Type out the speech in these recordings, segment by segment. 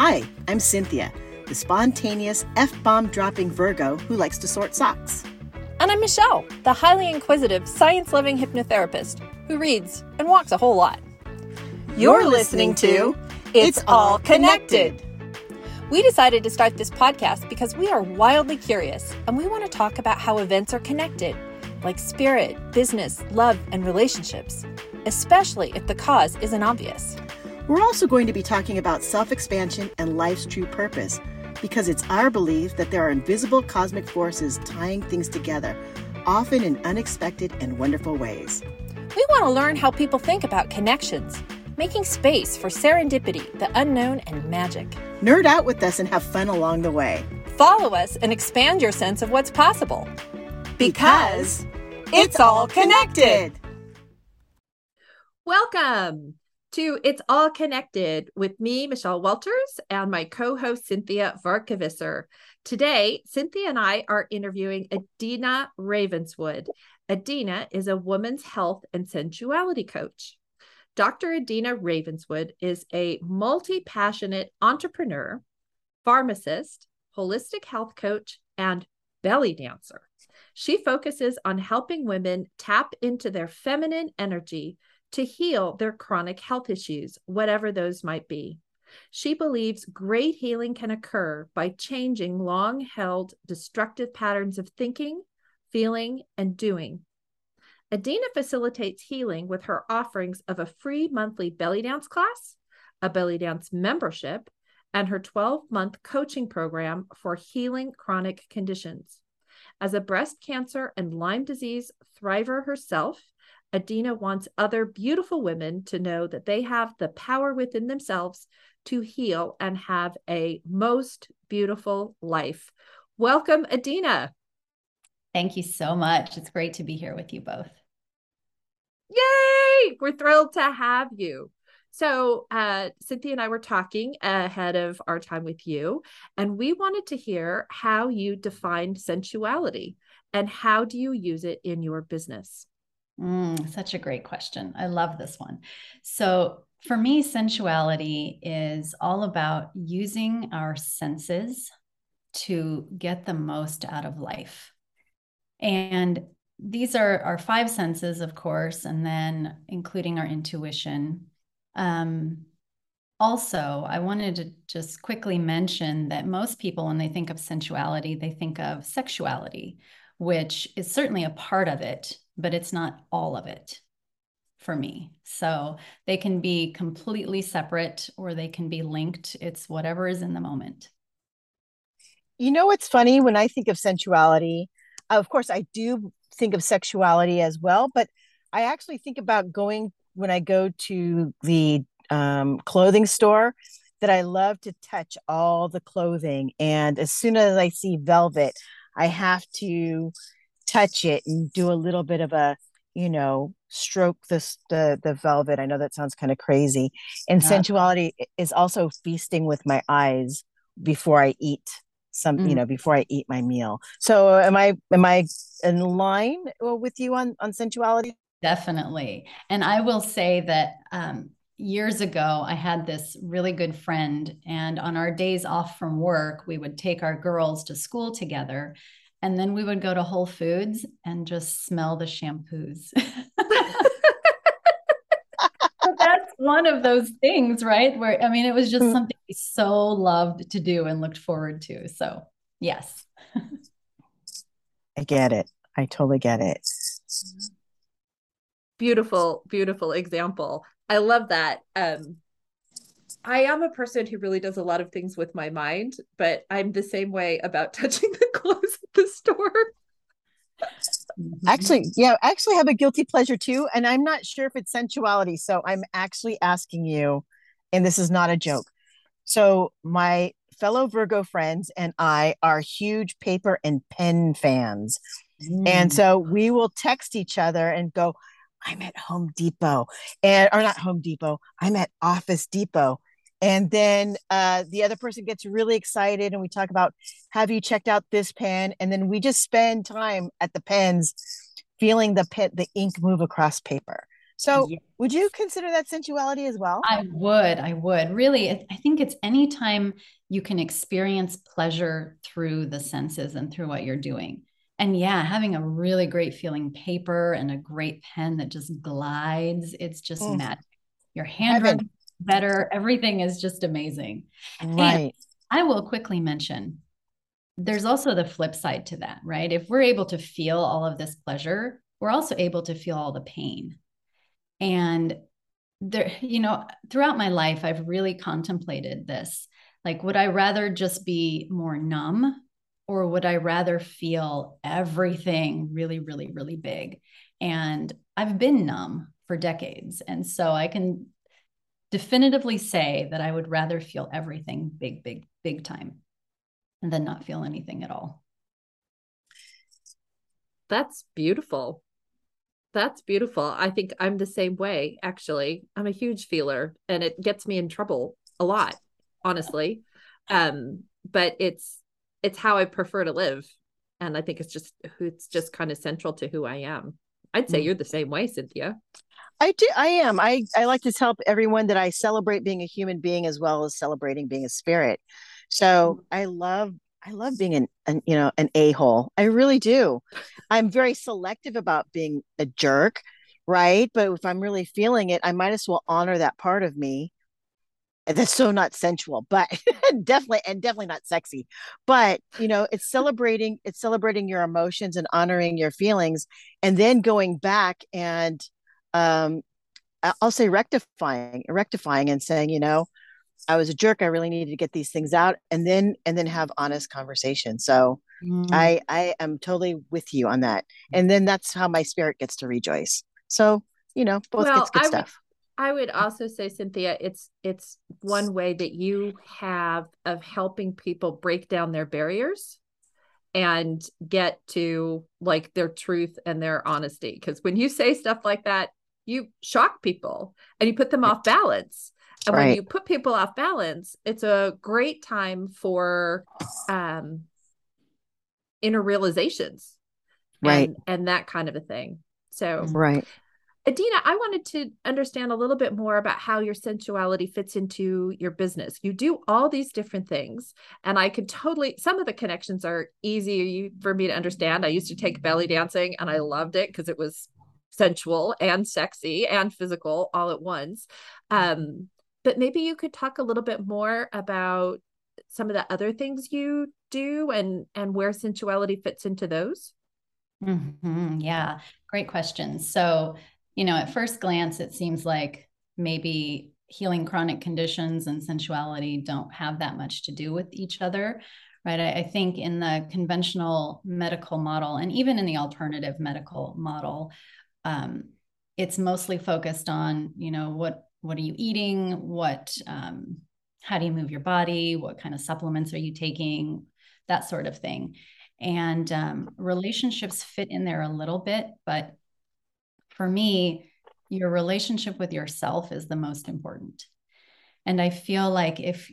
Hi, I'm Cinthia, the spontaneous F bomb dropping Virgo who likes to sort socks. And I'm Michelle, the highly inquisitive, science loving hypnotherapist who reads and walks a whole lot. You're listening to It's All Connected. We decided to start this podcast because we are wildly curious and we want to talk about how events are connected, like spirit, business, love, and relationships, especially if the cause isn't obvious. We're also going to be talking about self expansion and life's true purpose because it's our belief that there are invisible cosmic forces tying things together, often in unexpected and wonderful ways. We want to learn how people think about connections, making space for serendipity, the unknown, and magic. Nerd out with us and have fun along the way. Follow us and expand your sense of what's possible. Because it's all connected. Welcome to It's All Connected with me, Michelle Walters, and my co host, Cinthia Varkevisser. Today, Cinthia and I are interviewing Adina Ravenswood. Adina is a woman's health and sensuality coach. Dr. Adina Ravenswood is a multi passionate entrepreneur, pharmacist, holistic health coach, and belly dancer. She focuses on helping women tap into their feminine energy to heal their chronic health issues, whatever those might be. She believes great healing can occur by changing long held destructive patterns of thinking, feeling, and doing. Adina facilitates healing with her offerings of a free monthly belly dance class, a belly dance membership, and her 12 month coaching program for healing chronic conditions. As a breast cancer and Lyme disease thriver herself, Adina wants other beautiful women to know that they have the power within themselves to heal and have a most beautiful life. Welcome, Adina. Thank you so much. It's great to be here with you both. Yay! We're thrilled to have you. So, uh, Cynthia and I were talking ahead of our time with you, and we wanted to hear how you defined sensuality and how do you use it in your business? Mm, such a great question. I love this one. So, for me, sensuality is all about using our senses to get the most out of life. And these are our five senses, of course, and then including our intuition. Um, also, I wanted to just quickly mention that most people, when they think of sensuality, they think of sexuality, which is certainly a part of it but it's not all of it for me. So they can be completely separate or they can be linked. It's whatever is in the moment. You know what's funny when I think of sensuality? Of course, I do think of sexuality as well, but I actually think about going when I go to the um, clothing store that I love to touch all the clothing. And as soon as I see velvet, I have to touch it and do a little bit of a you know stroke this the the velvet i know that sounds kind of crazy and yeah. sensuality is also feasting with my eyes before i eat some mm. you know before i eat my meal so am i am i in line with you on on sensuality definitely and i will say that um years ago, I had this really good friend, and on our days off from work, we would take our girls to school together. And then we would go to Whole Foods and just smell the shampoos. that's one of those things, right? Where, I mean, it was just mm. something we so loved to do and looked forward to. So, yes. I get it. I totally get it. Beautiful, beautiful example. I love that. Um, I am a person who really does a lot of things with my mind, but I'm the same way about touching the clothes at the store. actually, yeah, I actually have a guilty pleasure too. And I'm not sure if it's sensuality. So I'm actually asking you, and this is not a joke. So my fellow Virgo friends and I are huge paper and pen fans. Mm. And so we will text each other and go, I'm at Home Depot and or not Home Depot, I'm at Office Depot and then uh, the other person gets really excited and we talk about have you checked out this pen and then we just spend time at the pens feeling the pen the ink move across paper So, yes. would you consider that sensuality as well? I would. I would. Really, I think it's anytime you can experience pleasure through the senses and through what you're doing. And yeah, having a really great feeling paper and a great pen that just glides, it's just mm. magic. Your handwriting better, everything is just amazing. Right. And I will quickly mention there's also the flip side to that, right? If we're able to feel all of this pleasure, we're also able to feel all the pain. And there, you know, throughout my life, I've really contemplated this. Like, would I rather just be more numb or would I rather feel everything really, really, really big? And I've been numb for decades. And so I can definitively say that I would rather feel everything big, big, big time than not feel anything at all. That's beautiful. That's beautiful. I think I'm the same way, actually. I'm a huge feeler and it gets me in trouble a lot, honestly. Um, but it's it's how I prefer to live. And I think it's just it's just kind of central to who I am. I'd say mm. you're the same way, Cinthia. I do. I am. I, I like to tell everyone that I celebrate being a human being as well as celebrating being a spirit. So mm. I love I love being an, an you know an a hole. I really do. I'm very selective about being a jerk, right? But if I'm really feeling it, I might as well honor that part of me. That's so not sensual, but definitely and definitely not sexy. But you know, it's celebrating. It's celebrating your emotions and honoring your feelings, and then going back and um, I'll say rectifying, rectifying, and saying, you know, I was a jerk. I really needed to get these things out, and then and then have honest conversation. So mm. I I am totally with you on that. And then that's how my spirit gets to rejoice. So you know, both well, gets good I stuff. I would also say, Cinthia, it's it's one way that you have of helping people break down their barriers and get to like their truth and their honesty. Because when you say stuff like that, you shock people and you put them off balance. And right. when you put people off balance it's a great time for um inner realizations right. and, and that kind of a thing. So right Adina, I wanted to understand a little bit more about how your sensuality fits into your business. You do all these different things, and I could totally, some of the connections are easy for me to understand. I used to take belly dancing and I loved it because it was sensual and sexy and physical all at once. Um, but maybe you could talk a little bit more about some of the other things you do and and where sensuality fits into those. Mm-hmm. Yeah, great question. So, you know, at first glance, it seems like maybe healing chronic conditions and sensuality don't have that much to do with each other right? I, I, think in the conventional medical model and even in the alternative medical model um, it's mostly focused on you know what what are you eating? What um, how do you move your body? What kind of supplements are you taking? That sort of thing. And um, relationships fit in there a little bit but for me your relationship with yourself is the most important and i feel like if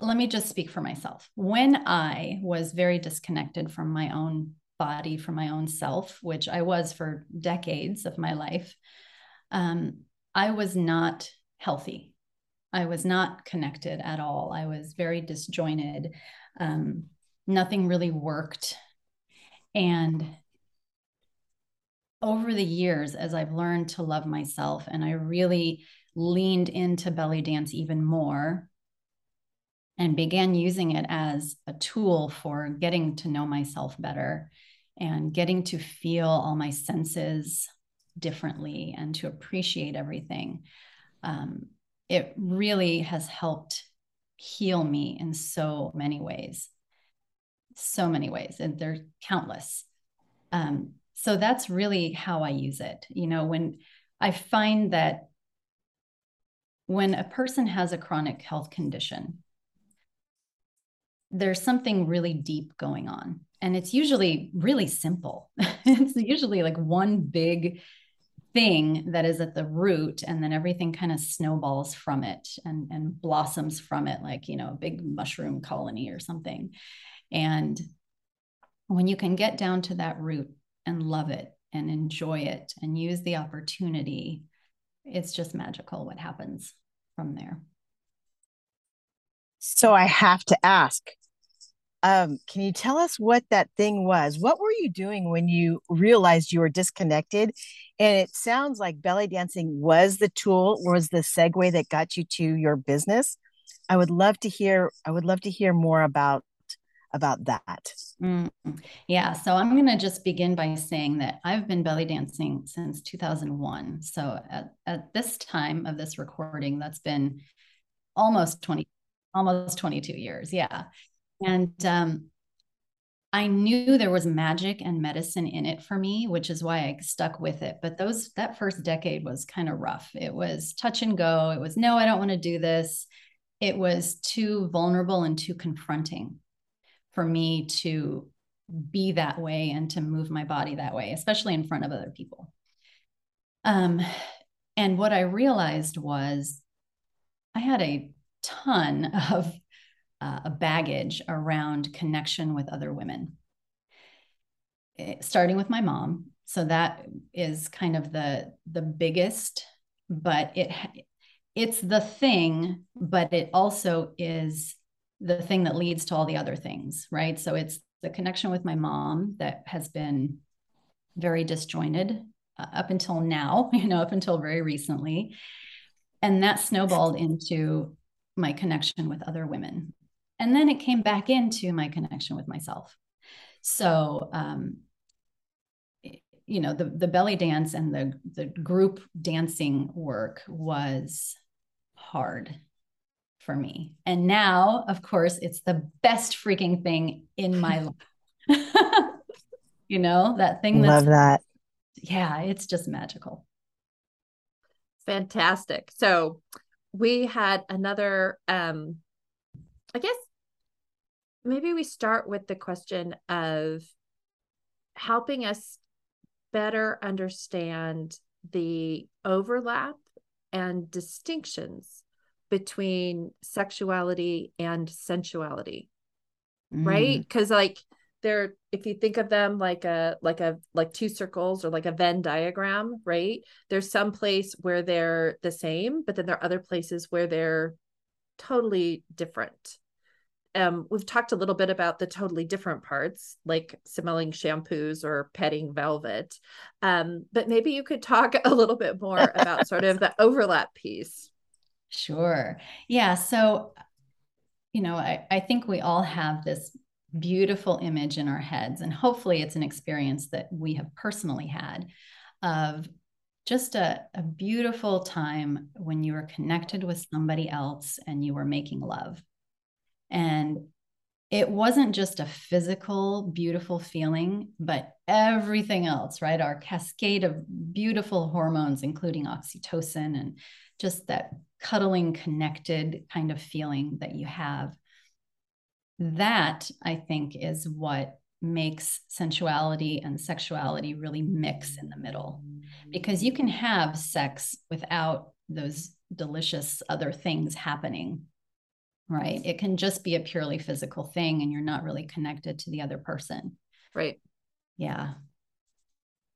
let me just speak for myself when i was very disconnected from my own body for my own self, which I was for decades of my life, um, I was not healthy. I was not connected at all. I was very disjointed. Um, nothing really worked. And over the years, as I've learned to love myself and I really leaned into belly dance even more, and began using it as a tool for getting to know myself better and getting to feel all my senses differently and to appreciate everything. Um, it really has helped heal me in so many ways. So many ways, and they're countless. Um, so that's really how I use it. You know, when I find that when a person has a chronic health condition, there's something really deep going on and it's usually really simple it's usually like one big thing that is at the root and then everything kind of snowballs from it and and blossoms from it like you know a big mushroom colony or something and when you can get down to that root and love it and enjoy it and use the opportunity, it's just magical what happens from there. So I have to ask, um, can you tell us what that thing was? What were you doing when you realized you were disconnected? And it sounds like belly dancing was the tool, was the segue that got you to your business. I would love to hear. I would love to hear more about about that. Mm-hmm. Yeah, so I'm going to just begin by saying that I've been belly dancing since 2001. So at, at this time of this recording, that's been almost 20, almost 22 years. Yeah. And um, I knew there was magic and medicine in it for me, which is why I stuck with it. But those that first decade was kind of rough. It was touch and go. It was no, I don't want to do this. It was too vulnerable and too confronting for me to be that way and to move my body that way, especially in front of other people. Um, and what I realized was I had a ton of uh, baggage around connection with other women, it, eh, starting with my mom. So that is kind of the the biggest, but it it's the thing, but it also is the thing that leads to all the other things, right? So it's the connection with my mom that has been very disjointed uh, up until now, you know, up until very recently. And that snowballed into my connection with other women. And then it came back into my connection with myself. So, um, you know, the, the belly dance and the, the group dancing work was hard for me. And now, of course, it's the best freaking thing in my life. you know, that thing that's, Love that. Yeah, it's just magical. Fantastic. So we had another um I guess maybe we start with the question of helping us better understand the overlap and distinctions between sexuality and sensuality mm. right because like they're if you think of them like a like a like two circles or like a venn diagram right there's some place where they're the same but then there are other places where they're totally different um, we've talked a little bit about the totally different parts, like smelling shampoos or petting velvet. Um, but maybe you could talk a little bit more about sort of the overlap piece. Sure. Yeah. So, you know, I, I think we all have this beautiful image in our heads, and hopefully it's an experience that we have personally had of just a, a beautiful time when you were connected with somebody else and you were making love. And it wasn't just a physical, beautiful feeling, but everything else, right? Our cascade of beautiful hormones, including oxytocin and just that cuddling, connected kind of feeling that you have. That, I think, is what makes sensuality and sexuality really mix in the middle. Because you can have sex without those delicious other things happening right? It can just be a purely physical thing and you're not really connected to the other person. Right. Yeah.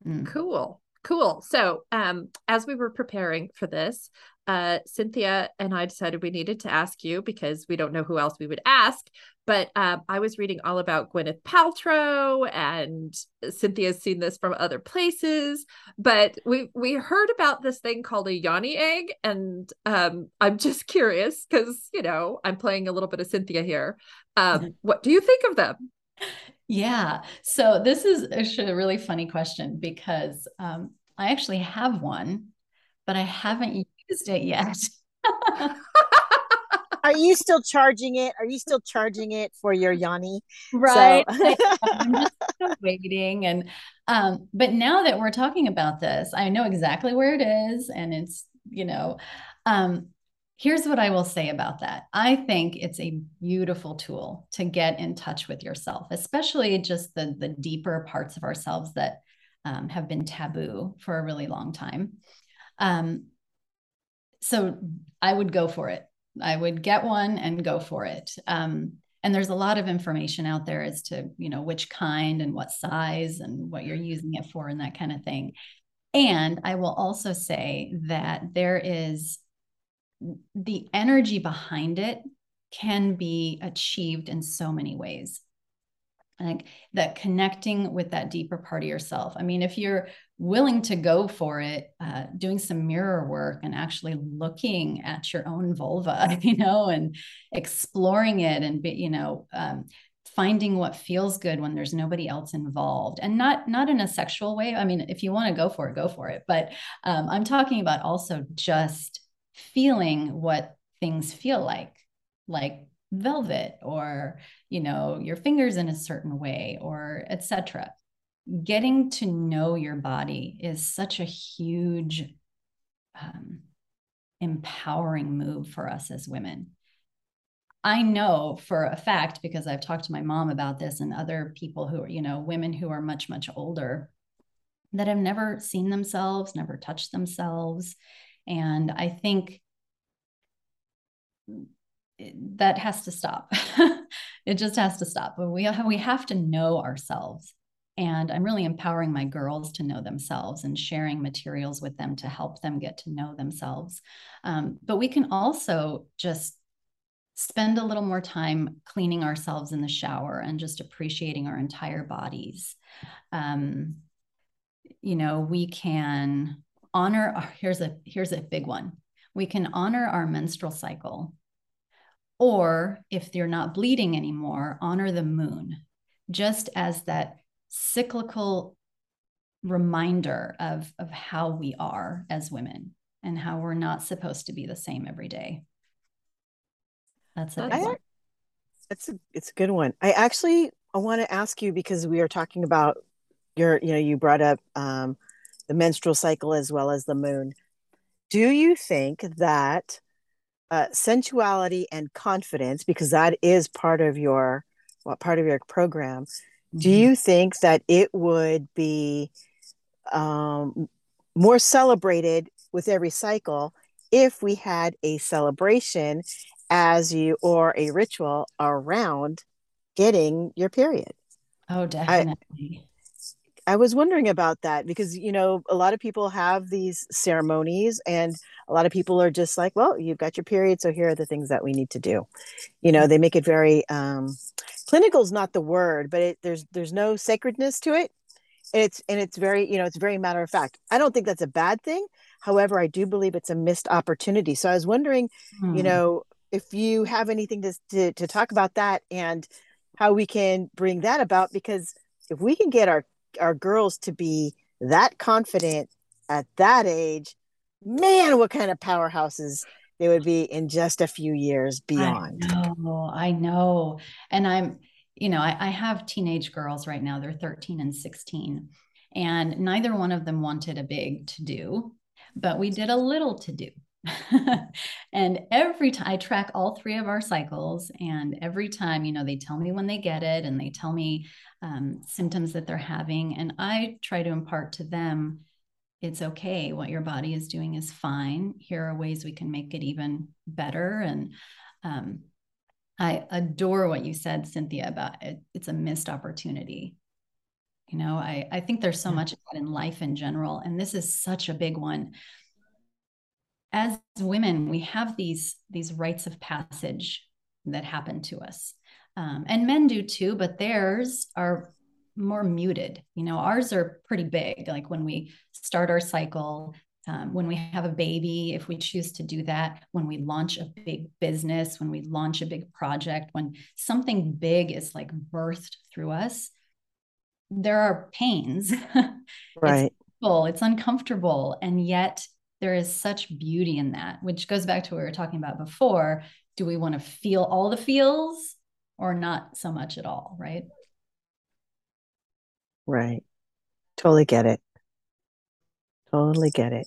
Mm. cool. Cool. So um as we were preparing for this uh, Cinthia and I decided we needed to ask you because we don't know who else we would ask. But um, I was reading all about Gwyneth Paltrow, and Cinthia's seen this from other places. But we we heard about this thing called a yoni egg, and um, I'm just curious because you know I'm playing a little bit of Cinthia here. Um, what do you think of them? Yeah, so this is actually a really funny question because um, I actually have one, but I haven't used it yet. Are you still charging it? Are you still charging it for your Yanni? Right. So. I'm just waiting. And um, but now that we're talking about this, I know exactly where it is. And it's, you know, um, here's what I will say about that. I think it's a beautiful tool to get in touch with yourself, especially just the the deeper parts of ourselves that um, have been taboo for a really long time. Um, so I would go for it. I would get one and go for it. Um, and there's a lot of information out there as to you know which kind and what size and what you're using it for and that kind of thing and i will also say that there is the energy behind it can be achieved in so many ways like that connecting with that deeper part of yourself. I mean if you're willing to go for it uh, doing some mirror work and actually looking at your own vulva you know and exploring it and be, you know um, finding what feels good when there's nobody else involved. And not not in a sexual way. I mean if you want to go for it go for it. But um, i'm talking about also just feeling what things feel like like velvet or you know your fingers in a certain way or etc getting to know your body is such a huge um, empowering move for us as women. I know for a fact because i've talked to my mom about this and other people who are you know women who are much much older that have never seen themselves never touched themselves. And i think that has to stop. it just has to stop. We have, we have to know ourselves. And I'm really empowering my girls to know themselves and sharing materials with them to help them get to know themselves. Um, but we can also just spend a little more time cleaning ourselves in the shower and just appreciating our entire bodies. Um, you know, we can honor. our, Here's a here's a big one. We can honor our menstrual cycle or if you're not bleeding anymore, honor the moon, just as that cyclical reminder of, of how we are as women and how we're not supposed to be the same every day. That's a big I. It's a it's a good one. I actually I want to ask you because we are talking about your you know you brought up um, the menstrual cycle as well as the moon. Do you think that uh, sensuality and confidence because that is part of your what part of your program. Mm-hmm. do you think that it would be um, more celebrated with every cycle if we had a celebration as you or a ritual around getting your period? Oh definitely. I was wondering about that because you know a lot of people have these ceremonies and a lot of people are just like well you've got your period so here are the things that we need to do. You know they make it very um clinical is not the word but it, there's there's no sacredness to it. It's and it's very you know it's very matter of fact. I don't think that's a bad thing. However i do believe it's a missed opportunity. So i was wondering hmm. you know if you have anything to, to to talk about that and how we can bring that about because if we can get our our girls to be that confident at that age, man, what kind of powerhouses they would be in just a few years beyond. I know, I know. And I'm, you know, I, I have teenage girls right now, they're 13 and 16, and neither one of them wanted a big to do, but we did a little to do. and every time I track all three of our cycles, and every time, you know, they tell me when they get it and they tell me um, symptoms that they're having. And I try to impart to them it's okay. What your body is doing is fine. Here are ways we can make it even better. And um, I adore what you said, Cinthia, about it. It's a missed opportunity. You know, I, I think there's so much in life in general, and this is such a big one as women we have these these rites of passage that happen to us. Um, and men do too but theirs are more muted. You know ours are pretty big like when we start our cycle um, when we have a baby if we choose to do that when we launch a big business when we launch a big project when something big is like birthed through us there are pains. Right. it's, it's uncomfortable and yet there is such beauty in that, which goes back to what we were talking about before. Do we want to feel all the feels or not so much at all? Right. Right. Totally get it. Totally get it.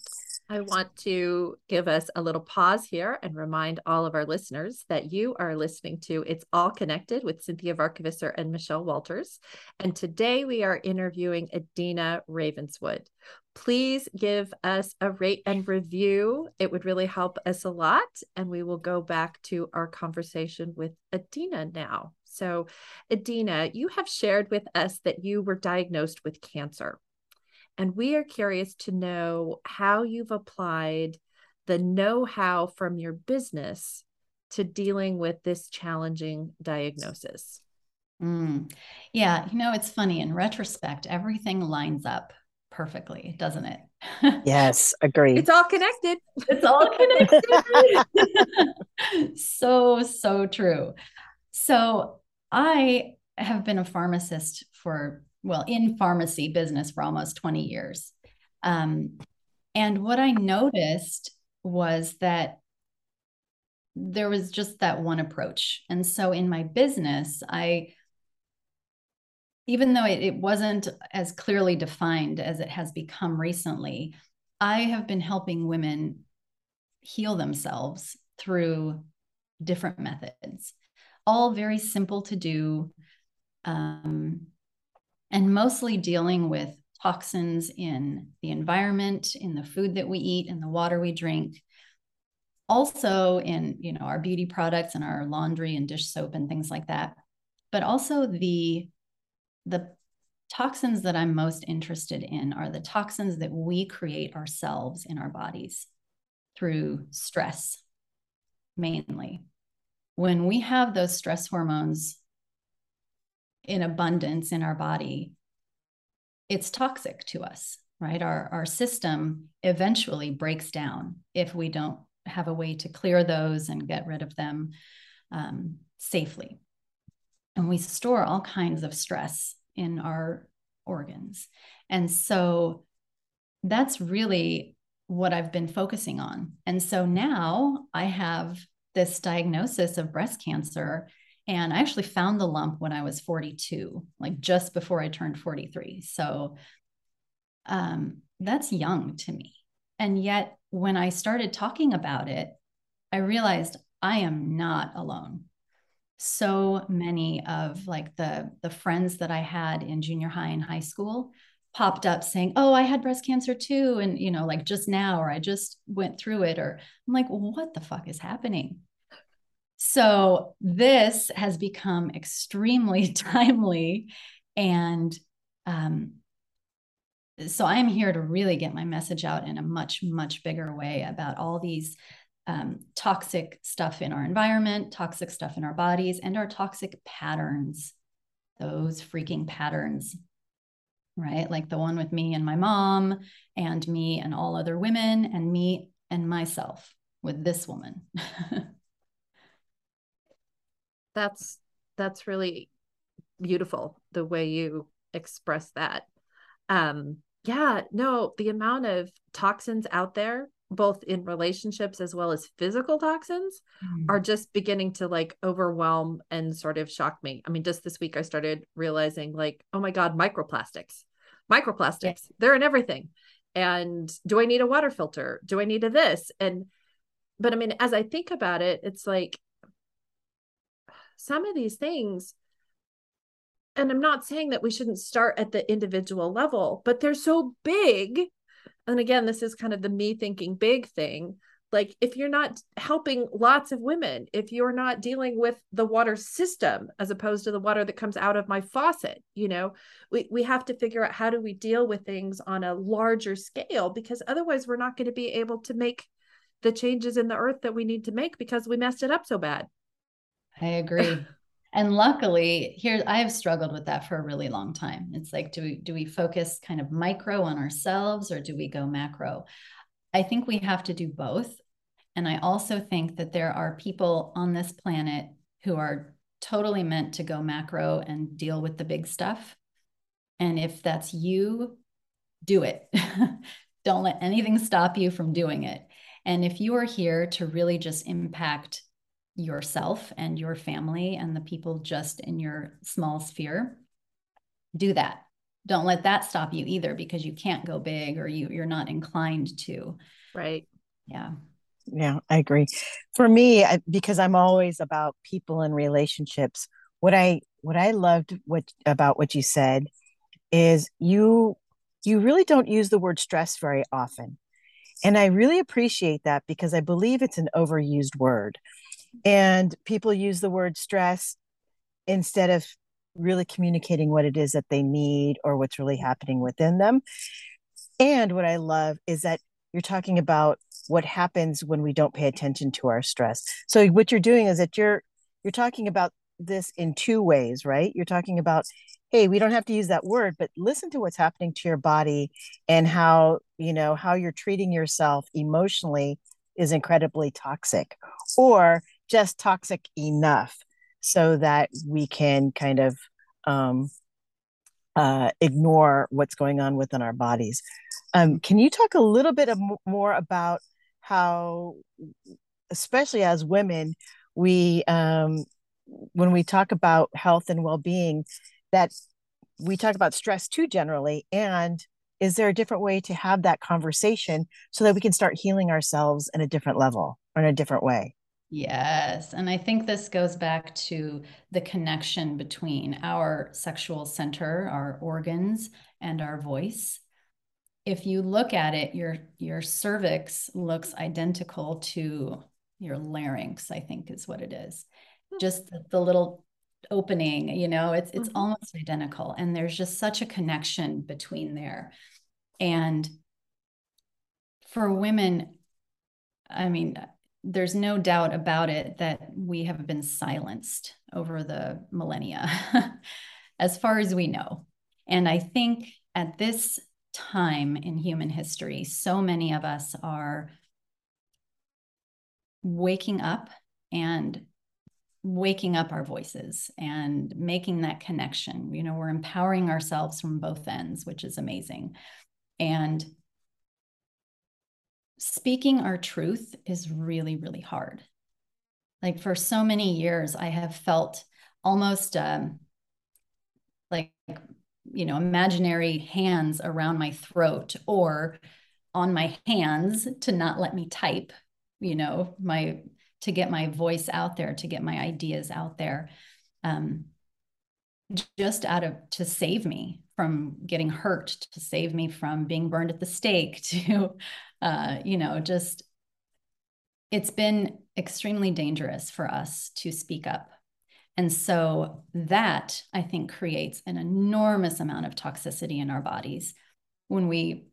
I want to give us a little pause here and remind all of our listeners that you are listening to It's All Connected with Cinthia Varkevisser and Michelle Walters. And today we are interviewing Adina Ravenswood. Please give us a rate and review. It would really help us a lot. And we will go back to our conversation with Adina now. So, Adina, you have shared with us that you were diagnosed with cancer. And we are curious to know how you've applied the know how from your business to dealing with this challenging diagnosis. Mm. Yeah, you know, it's funny. In retrospect, everything lines up perfectly, doesn't it? yes, agree. It's all connected. It's all connected. so, so true. So, I have been a pharmacist for well, in pharmacy business for almost 20 years. Um, and what I noticed was that there was just that one approach. And so in my business, I, even though it, it wasn't as clearly defined as it has become recently, I have been helping women heal themselves through different methods, all very simple to do. Um, and mostly dealing with toxins in the environment, in the food that we eat, in the water we drink, also in you know our beauty products and our laundry and dish soap and things like that. But also the the toxins that I'm most interested in are the toxins that we create ourselves in our bodies through stress mainly. When we have those stress hormones in abundance in our body, it's toxic to us, right? Our, our system eventually breaks down if we don't have a way to clear those and get rid of them um, safely. And we store all kinds of stress in our organs. And so that's really what I've been focusing on. And so now I have this diagnosis of breast cancer and I actually found the lump when I was 42, like just before I turned 43. So um, that's young to me. And yet, when I started talking about it, I realized I am not alone. So many of like the the friends that I had in junior high and high school popped up saying, "Oh, I had breast cancer too," and you know, like just now, or I just went through it, or I'm like, "What the fuck is happening?" So this has become extremely timely. And um, so I'm here to really get my message out in a much, much bigger way about all these um, toxic stuff in our environment, toxic stuff in our bodies, and our toxic patterns. Those freaking patterns, right? Like the one with me and my mom, and me and all other women, and me and myself with this woman. that's that's really beautiful the way you express that. Um yeah no the amount of toxins out there both in relationships as well as physical toxins mm. are just beginning to like overwhelm and sort of shock me. I mean just this week i started realizing like oh my god microplastics microplastics yeah. they're in everything. And do i need a water filter? Do i need a this? And but i mean as i think about it it's like some of these things and i'm not saying that we shouldn't start at the individual level but they're so big. And again this is kind of the me thinking big thing. Like if you're not helping lots of women if you're not dealing with the water system as opposed to the water that comes out of my faucet you know we, we have to figure out how do we deal with things on a larger scale because otherwise we're not going to be able to make the changes in the earth that we need to make because we messed it up so bad I agree. and luckily, here I have struggled with that for a really long time. It's like, do we do we focus kind of micro on ourselves or do we go macro? I think we have to do both. And I also think that there are people on this planet who are totally meant to go macro and deal with the big stuff. And if that's you, do it. Don't let anything stop you from doing it. And if you are here to really just impact yourself and your family and the people just in your small sphere, do that. Don't let that stop you either because you can't go big or you, you're not inclined to. right. Yeah. Yeah i agree. For me I, because i'm always about people and relationships what i what i loved what about what you said is you you really don't use the word stress very often. And i really appreciate that because i believe it's an overused word and people use the word stress instead of really communicating what it is that they need or what's really happening within them and what i love is that you're talking about what happens when we don't pay attention to our stress. So what you're doing is that you're you're talking about this in two ways, right? You're talking about hey, we don't have to use that word, but listen to what's happening to your body and how, you know, how you're treating yourself emotionally is incredibly toxic or just toxic enough so that we can kind of um, uh, ignore what's going on within our bodies. Um, can you talk a little bit of, more about how, especially as women, we um, when we talk about health and well-being, that we talk about stress too generally, and is there a different way to have that conversation so that we can start healing ourselves in a different level or in a different way? Yes. And I think this goes back to the connection between our sexual center, our organs, and our voice. If you look at it, your your cervix looks identical to your larynx, I think is what it is. Hmm. Just the, the little opening, you know, it's it's mm-hmm. almost identical. And there's just such a connection between there. And for women, I mean, there's no doubt about it that we have been silenced over the millennia, as far as we know. And I think at this time in human history, so many of us are waking up and waking up our voices and making that connection. You know, we're empowering ourselves from both ends, which is amazing. And speaking our truth is really, really hard. Like for so many years, I have felt almost um, like, you know, imaginary hands around my throat or on my hands to not let me type, you know, my, to get my voice out there, to get my ideas out there. Um, just out of to save me from getting hurt, to save me from being burned at the stake, to uh, you know, just it's been extremely dangerous for us to speak up. And so that I think creates an enormous amount of toxicity in our bodies when we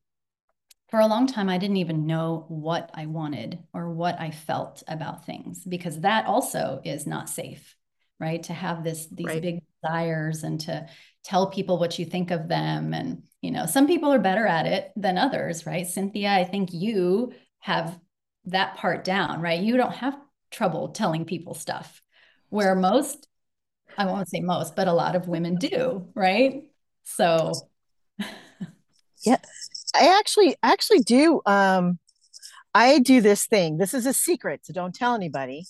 for a long time, I didn't even know what I wanted or what I felt about things because that also is not safe, right? To have this these right. big desires and to tell people what you think of them. And you know some people are better at it than others right? Cinthia i think you have that part down right? You don't have trouble telling people stuff where most i won't say most but a lot of women do right? So. Yeah i actually actually do um i do this thing. This is a secret so don't tell anybody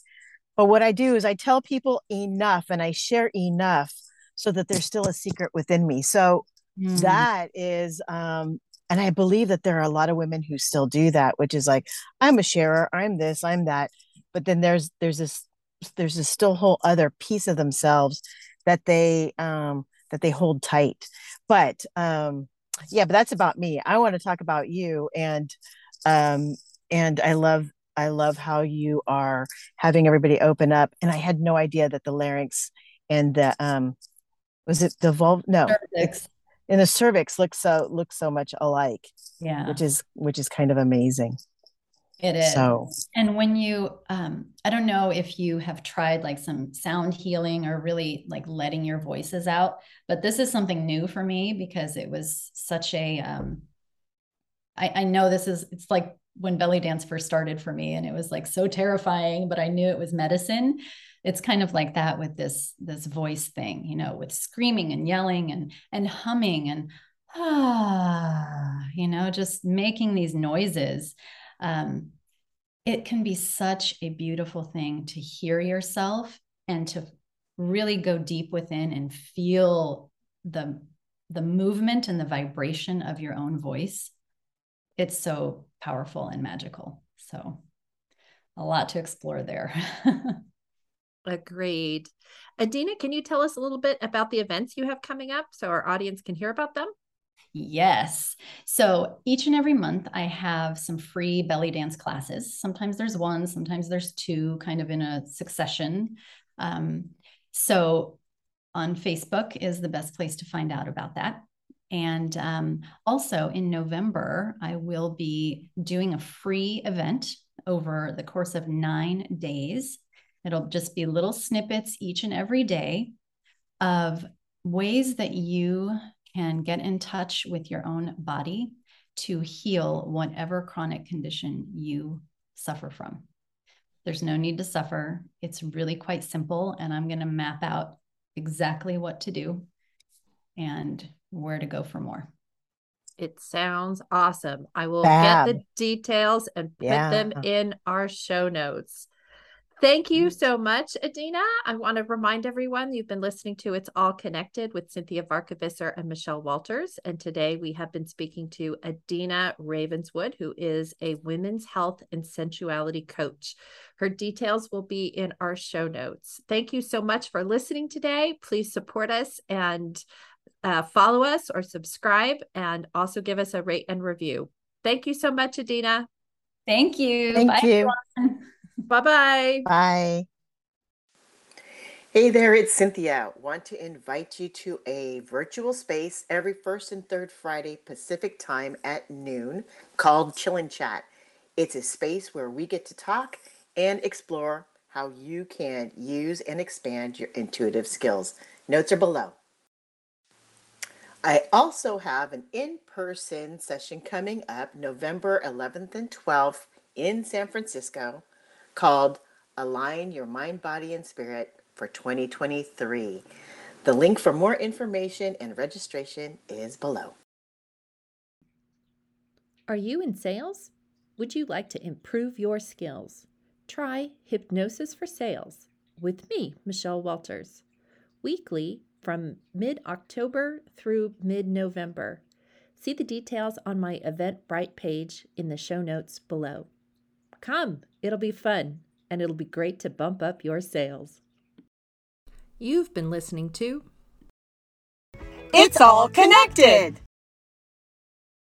but what i do is i tell people enough and i share enough so that there's still a secret within me. So mm. that is um and i believe that there are a lot of women who still do that which is like i'm a sharer i'm this i'm that. But then there's there's this there's this still whole other piece of themselves that they um that they hold tight. But um yeah but that's about me. I want to talk about you and um and i love i love how you are having everybody open up and i had no idea that the larynx and the um was it the vulva no. Cervix. And the cervix looks so looks so much alike yeah. which is which is kind of amazing. It is. So and when you um i don't know if you have tried like some sound healing or really like letting your voices out but this is something new for me because it was such a um i i know this is it's like when belly dance first started for me and it was like so terrifying but i knew it was medicine. It's kind of like that with this this voice thing you know with screaming and yelling and and humming and ah you know just making these noises. Um, it can be such a beautiful thing to hear yourself and to really go deep within and feel the the movement and the vibration of your own voice it's so powerful and magical. So, a lot to explore there. Agreed. Adina, can you tell us a little bit about the events you have coming up so our audience can hear about them? Yes. So each and every month, I have some free belly dance classes. Sometimes there's one, sometimes there's two, kind of in a succession. Um, so on Facebook is the best place to find out about that. And um, also in November, I will be doing a free event over the course of nine days. It'll just be little snippets each and every day of ways that you can get in touch with your own body to heal whatever chronic condition you suffer from. There's no need to suffer. It's really quite simple. And I'm going to map out exactly what to do and where to go for more. It sounds awesome. I will Bad. get the details and put yeah. them in our show notes. Thank you mm-hmm. so much, Adina. I want to remind everyone you've been listening to It's All Connected with Cinthia Varkevisser and Michelle Walters. And today we have been speaking to Adina Ravenswood, who is a women's health and sensuality coach. Her details will be in our show notes. Thank you so much for listening today. Please support us and uh, follow us or subscribe, and also give us a rate and review. Thank you so much, Adina. Thank you. Thank Bye, you. Bye-bye. Bye. Hey there, it's Cinthia. Want to invite you to a virtual space every first and third Friday Pacific time at noon called Chill and Chat. It's a space where we get to talk and explore how you can use and expand your intuitive skills. Notes are below. I also have an in person session coming up November 11th and 12th in San Francisco called Align Your Mind, Body, and Spirit for 2023. The link for more information and registration is below. Are you in sales? Would you like to improve your skills? Try Hypnosis for Sales with me, Michelle Walters, weekly from mid October through mid November. See the details on my Eventbrite page in the show notes below. Come, it'll be fun, and it'll be great to bump up your sales. You've been listening to It's All Connected!